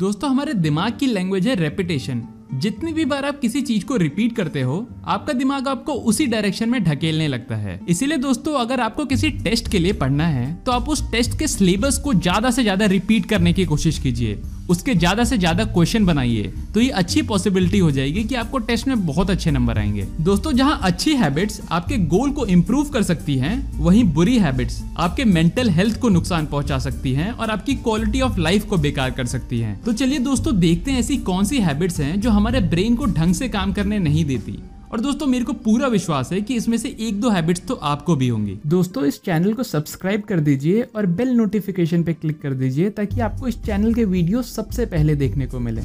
दोस्तों, हमारे दिमाग की लैंग्वेज है रेपिटेशन जितनी भी बार आप किसी चीज़ को रिपीट करते हो, आपका दिमाग आपको उसी डायरेक्शन में ढकेलने लगता है। इसीलिए दोस्तों, अगर आपको किसी टेस्ट के लिए पढ़ना है तो आप उस टेस्ट के सिलेबस को ज़्यादा से ज़्यादा रिपीट करने की कोशिश कीजिए। उसके ज़्यादा से ज़्यादा क्वेश्चन बनाइए तो ये अच्छी पॉसिबिलिटी हो जाएगी कि आपको टेस्ट में बहुत अच्छे नंबर आएँगे। दोस्तों, जहाँ अच्छी हैबिट्स आपके गोल को इम्प्रूव कर सकती हैं, वहीं बुरी हैबिट्स आपके मेंटल हेल्थ को नुकसान पहुँचा सकती हैं और आपकी क्वालिटी ऑफ़ लाइफ को बेकार कर सकती हैं। तो चलिए दोस्तों, देखते हैं ऐसी कौन सी हैबिट्स हैं जो हमारे ब्रेन को ढंग से काम करने नहीं देती। और दोस्तों मेरे को पूरा विश्वास है कि इसमें से एक दो हैबिट्स तो आपको भी होंगी। दोस्तों इस चैनल को सब्सक्राइब कर दीजिए और बेल नोटिफिकेशन पे क्लिक कर दीजिए ताकि आपको इस चैनल के वीडियो सबसे पहले देखने को मिले।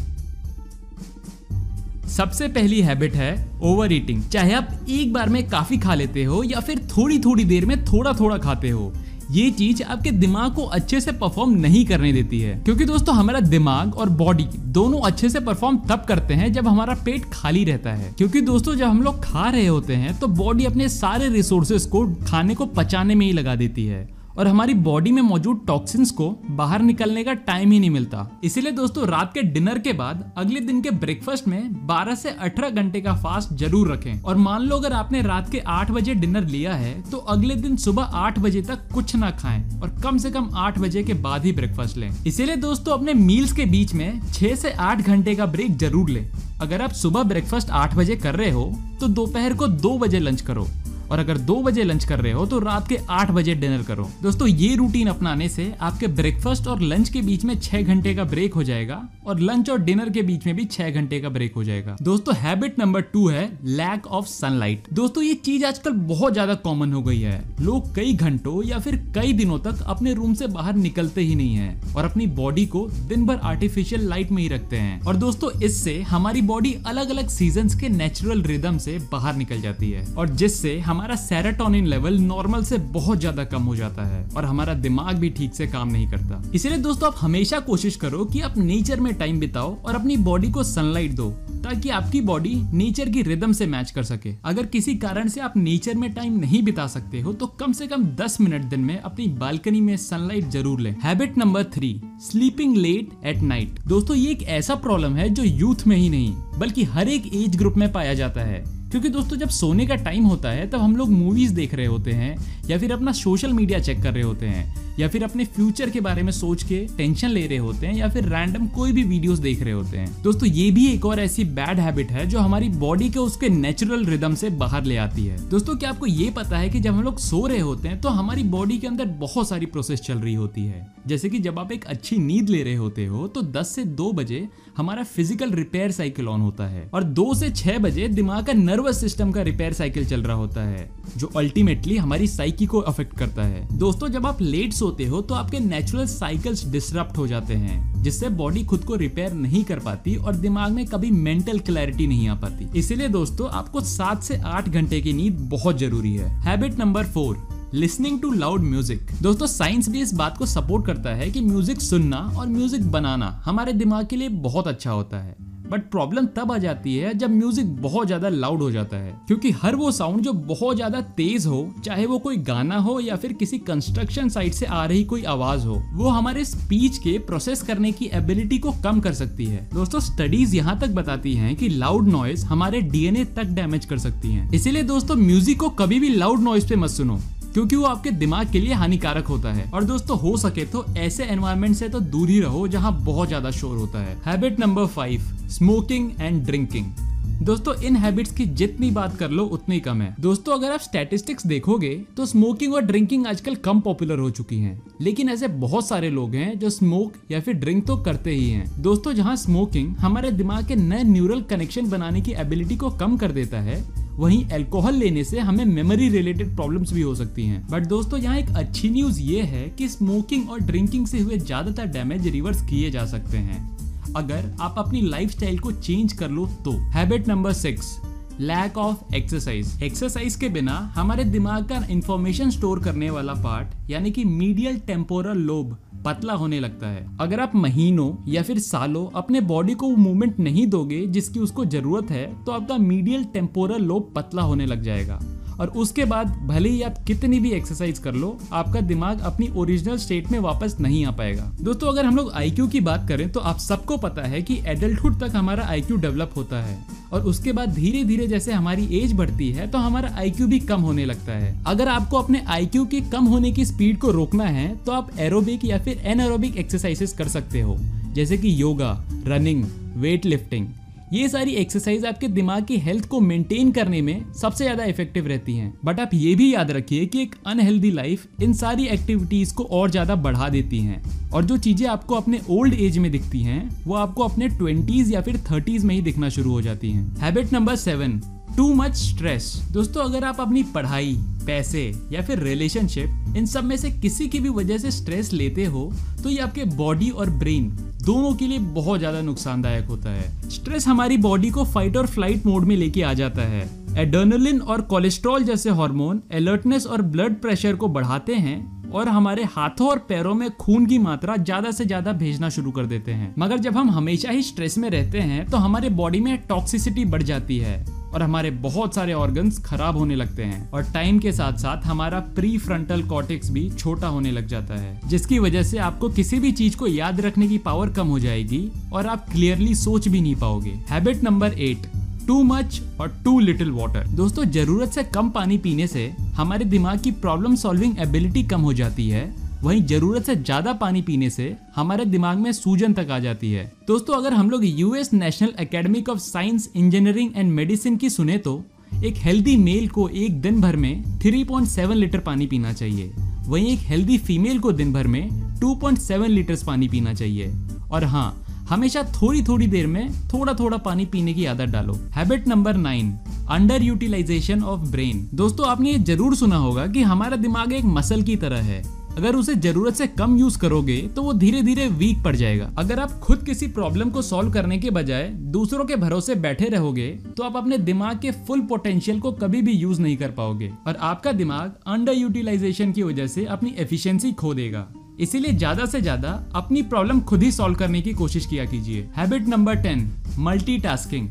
सबसे पहली हैबिट है ओवर ईटिंग चाहे आप एक बार में काफ़ी खा लेते हो या फिर थोड़ी थोड़ी देर में थोड़ा थोड़ा खाते हो ये चीज़ आपके दिमाग को अच्छे से परफॉर्म नहीं करने देती है। क्योंकि दोस्तों, हमारा दिमाग और बॉडी दोनों अच्छे से परफॉर्म तब करते हैं जब हमारा पेट खाली रहता है। क्योंकि दोस्तों, जब हम लोग खा रहे होते हैं तो बॉडी अपने सारे रिसोर्सेस को खाने को पचाने में ही लगा देती है। और हमारी बॉडी में मौजूद टॉक्सिन्स को बाहर निकलने का टाइम ही नहीं मिलता। इसीलिए दोस्तों, रात के डिनर के बाद अगले दिन के ब्रेकफास्ट में 12 से 18 घंटे का फास्ट ज़रूर रखें। और मान लो अगर आपने रात के 8 बजे डिनर लिया है तो अगले दिन सुबह 8 बजे तक कुछ ना खाएँ और कम से कम 8 बजे के बाद ही ब्रेकफास्ट लें। इसीलिए दोस्तों, अपने मील्स के बीच में 6 से 8 घंटे का ब्रेक ज़रूर लें। अगर आप सुबह ब्रेकफास्ट 8 बजे कर रहे हो तो दोपहर को 2 बजे लंच करो। और अगर दो बजे लंच कर रहे हो तो रात के आठ बजे डिनर करो। दोस्तों, ये रूटीन अपनाने से आपके ब्रेकफास्ट और लंच के बीच में छह घंटे का ब्रेक हो जाएगा और लंच और डिनर के बीच में भी छह घंटे का ब्रेक हो जाएगा। दोस्तों हैबिट नंबर टू है लैक ऑफ़ सनलाइट दोस्तों, ये चीज़ आजकल बहुत ज़्यादा कॉमन हो गई है। लोग कई घंटों या फिर कई दिनों तक अपने रूम से बाहर निकलते ही नहीं है और अपनी बॉडी को दिन भर आर्टिफिशियल लाइट में ही रखते हैं। और दोस्तों, इससे हमारी बॉडी अलग अलग सीज़न के नेचुरल रिदम से बाहर निकल जाती है और जिससे हमारा सेराटोनिन लेवल नॉर्मल से बहुत ज़्यादा कम हो जाता है और हमारा दिमाग भी ठीक से काम नहीं करता। इसलिए दोस्तों, आप हमेशा कोशिश करो कि आप नेचर में टाइम बिताओ और अपनी बॉडी को सनलाइट दो, ताकि आपकी बॉडी नेचर की रिदम से मैच कर सके। अगर किसी कारण से आप नेचर में टाइम नहीं बिता सकते हो तो कम से कम 10 मिनट दिन में अपनी बालकनी में सनलाइट ज़रूर लें। Habit number three sleeping late at night दोस्तों, ये एक ऐसा प्रॉब्लम है जो यूथ में ही नहीं, बल्कि हर एक एज ग्रुप में पाया जाता है। क्योंकि दोस्तों, जब सोने का टाइम होता है, तब हम लोग मूवीज़ देख रहे होते हैं या फिर अपना सोशल मीडिया चेक कर रहे होते हैं। या फिर अपने फ्यूचर के बारे में सोच के टेंशन ले रहे होते हैं या फिर रैंडम कोई भी वीडियोस देख रहे होते हैं। दोस्तों, ये भी एक और ऐसी बैड हैबिट है जो हमारी बॉडी के उसके नेचुरल रिदम से बाहर ले आती है। दोस्तों, क्या आपको ये पता है कि जब हम लोग सो रहे होते हैं तो हमारी बॉडी के अंदर बहुत सारी प्रोसेस चल रही होती है। जैसे कि जब आप एक अच्छी नींद ले रहे होते हो तो 10 से 2 बजे हमारा फ़िज़िकल रिपेयर साइकिल ऑन होता है और 2 से 6 बजे दिमाग का नर्वस सिस्टम का रिपेयर साइकिल चल रहा होता है, जो अल्टीमेटली हमारी साइकी को अफेक्ट करता है। दोस्तों, जब आप लेट सोते हो तो आपके नेचुरल साइकिल्स डिसरप्ट हो जाते हैं, जिससे बॉडी खुद को रिपेयर नहीं कर पाती और दिमाग में कभी मेंटल क्लैरिटी नहीं आ पाती। इसीलिए दोस्तों, आपको सात से आठ घंटे की नींद बहुत ज़रूरी है। Habit number four listening to loud music दोस्तों साइंस भी इस बात को सपोर्ट करता है कि म्यूज़िक सुनना और म्यूज़िक बनाना हमारे दिमाग के लिए बहुत अच्छा होता है। बट प्रॉब्लम तब आ जाती है जब म्यूज़िक बहुत ज़्यादा लाउड हो जाता है। क्योंकि हर वो साउंड जो बहुत ज़्यादा तेज हो, चाहे वो कोई गाना हो या फिर किसी कंस्ट्रक्शन साइट से आ रही कोई आवाज़ हो, वो हमारे स्पीच के प्रोसेस करने की एबिलिटी को कम कर सकती है। दोस्तों स्टडीज़ यहाँ तक बताती है की लाउड नॉइज़ हमारे डीएनए तक डैमेज कर सकती है। इसीलिए दोस्तों म्यूज़िक को कभी भी लाउड नॉइज़ पे मत सुनो। क्योंकि वो आपके दिमाग के लिए हानिकारक होता है। और दोस्तों, हो सके तो ऐसे एनवायरमेंट से तो दूर ही रहो जहाँ बहुत ज़्यादा शोर होता है। Habit number five smoking and drinking दोस्तों, इन हैबिट्स की जितनी बात कर लो, उतनी कम है। दोस्तों, अगर आप स्टैटिस्टिक्स देखोगे तो स्मोकिंग और ड्रिंकिंग आजकल कम पॉपुलर हो चुकी हैं। लेकिन ऐसे बहुत सारे लोग हैं जो स्मोक या फिर ड्रिंक तो करते ही हैं। दोस्तों, जहाँ स्मोकिंग हमारे दिमाग के नए न्यूरल कनेक्शन बनाने की एबिलिटी को कम कर देता है वहीं अल्कोहल लेने से हमें मेमोरी रिलेटेड प्रॉब्लम्स भी हो सकती हैं। बट दोस्तों, यहाँ एक अच्छी न्यूज़ ये है कि स्मोकिंग और ड्रिंकिंग से हुए ज़्यादातर डैमेज रिवर्स किए जा सकते हैं। अगर आप अपनी लाइफस्टाइल को चेंज कर लो तो। Habit number six lack of exercise exercise के बिना हमारे दिमाग का इंफॉर्मेशन स्टोर करने वाला पार्ट यानी कि मीडियल टेम्पोरल लोब पतला होने लगता है। अगर आप महीनों या फिर सालों अपने बॉडी को वो मूवमेंट नहीं दोगे, जिसकी उसको ज़रूरत है तो आपका मीडियल टेम्पोरल लोब पतला होने लग जाएगा। और उसके बाद भले ही आप कितनी भी एक्सरसाइज कर लो, आपका दिमाग अपनी ओरिजिनल स्टेट में वापस नहीं आ पाएगा। दोस्तों, अगर हम लोग आईक्यू की बात करें तो आप सबको पता है कि एडल्टहुड तक हमारा आईक्यू डेवलप होता है। और उसके बाद धीरे धीरे जैसे हमारी एज बढ़ती है तो हमारा आईक्यू भी कम होने लगता है। अगर आपको अपने आईक्यू के कम होने की स्पीड को रोकना है तो आप एरोबिक या फिर एनएरोबिक एक्सरसाइजेस कर सकते हो। जैसे कि योगा रनिंग वेट लिफ्टिंग ये सारी एक्सरसाइज आपके दिमाग की हेल्थ को मेंटेन करने में सबसे ज़्यादा इफ़ेक्टिव रहती हैं। बट आप ये भी याद रखिए कि एक अनहेल्दी लाइफ इन सारी एक्टिविटीज़ को और ज़्यादा बढ़ा देती हैं। और जो चीज़ें आपको अपने ओल्ड एज में दिखती हैं, वो आपको अपने ट्वेंटीज या फिर थर्टीज में ही दिखना शुरू हो जाती हैं। Habit number seven too much stress दोस्तों, अगर आप अपनी पढ़ाई पैसे या फिर रिलेशनशिप इन सब में से किसी की भी वजह से स्ट्रेस लेते हो तो ये आपके बॉडी और ब्रेन दोनों के लिए बहुत ज़्यादा नुकसानदायक होता है। स्ट्रेस हमारी बॉडी को फाइट और फ़्लाइट मोड में लेके आ जाता है। एडर्नलिन और कोलेस्ट्रॉल जैसे हार्मोन अलर्टनेस और ब्लड प्रेशर को बढ़ाते हैं और हमारे हाथों और पैरों में खून की मात्रा ज़्यादा से ज़्यादा भेजना शुरू कर देते हैं। मगर जब हम हमेशा ही स्ट्रेस में रहते हैं तो हमारे बॉडी में टॉक्सिसिटी बढ़ जाती है। और हमारे बहुत सारे ऑर्गन्स खराब होने लगते हैं। और टाइम के साथ साथ हमारा प्री फ्रंटल कॉर्टेक्स भी छोटा होने लग जाता है, जिसकी वजह से आपको किसी भी चीज़ को याद रखने की पावर कम हो जाएगी और आप क्लियरली सोच भी नहीं पाओगे। Habit number eight too much और टू लिटिल वाटर दोस्तों, ज़रूरत से कम पानी पीने से हमारे दिमाग की प्रॉब्लम सॉल्विंग एबिलिटी कम हो जाती है वहीं ज़रूरत से ज़्यादा पानी पीने से हमारे दिमाग में सूजन तक आ जाती है। दोस्तों, अगर हम लोग US national academic of science engineering and medicine की सुने तो एक हेल्दी मेल को एक दिन भर में 3.7 लीटर पानी पीना चाहिए। वहीं एक हेल्दी फीमेल को दिन भर में 2.7 लीटर पानी पीना चाहिए। और हाँ हमेशा थोड़ी थोड़ी देर में थोड़ा थोड़ा पानी पीने की आदत डालो। Habit number nine under utilization of brain दोस्तों, आपने ये ज़रूर सुना होगा कि हमारा दिमाग एक मसल की तरह है। अगर उसे ज़रूरत से कम यूज़ करोगे तो वो धीरे धीरे वीक पड़ जाएगा। अगर आप खुद किसी प्रॉब्लम को सॉल्व करने के बजाय दूसरों के भरोसे बैठे रहोगे तो आप अपने दिमाग के फुल पोटेंशियल को कभी भी यूज़ नहीं कर पाओगे। और आपका दिमाग अंडर यूटिलाइजेशन की वजह से अपनी एफिशिएंसी खो देगा। इसीलिए ज़्यादा से ज़्यादा अपनी प्रॉब्लम खुद ही सॉल्व करने की कोशिश किया कीजिए। हैबिट नंबर टेन मल्टीटास्किंग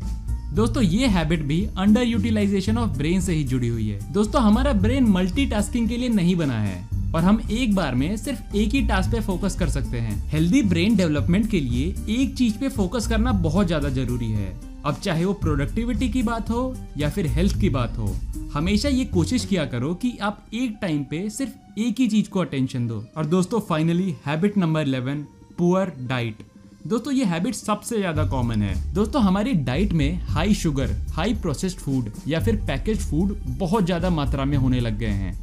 दोस्तों, ये हैबिट भी अंडर यूटिलाइजेशन ऑफ़ ब्रेन से ही जुड़ी हुई है। दोस्तों, हमारा ब्रेन मल्टीटास्किंग के लिए नहीं बना है। और हम एक बार में सिर्फ़ एक ही टास्क पे फोकस कर सकते हैं। हेल्दी ब्रेन डेवलपमेंट के लिए एक चीज़ पे फोकस करना बहुत ज़्यादा ज़रूरी है। अब चाहे वो प्रोडक्टिविटी की बात हो या फिर हेल्थ की बात हो, हमेशा ये कोशिश किया करो कि आप एक टाइम पे सिर्फ़ एक ही चीज़ को अटेंशन दो। और दोस्तों finally habit number eleven poor diet दोस्तों, ये हैबिट सबसे ज़्यादा कॉमन है। दोस्तों, हमारी डाइट में high sugar high processed food या फिर पैकेज फ़ूड बहुत ज़्यादा मात्रा में होने लग गए हैं।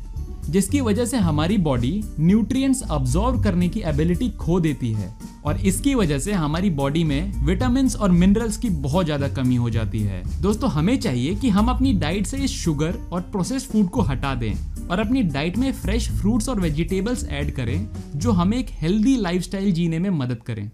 जिसकी वजह से हमारी बॉडी न्यूट्रिएंट्स अब्सॉर्ब करने की एबिलिटी खो देती है और इसकी वजह से हमारी बॉडी में विटामिन और मिनरल्स की बहुत ज़्यादा कमी हो जाती है। दोस्तों, हमें चाहिए कि हम अपनी डाइट से इस शुगर और प्रोसेस्ड फ़ूड को हटा दें और अपनी डाइट में फ्रेश फ्रूट्स और वेजिटेबल्स ऐड करें, जो हमें एक हेल्दी लाइफस्टाइल जीने में मदद करें।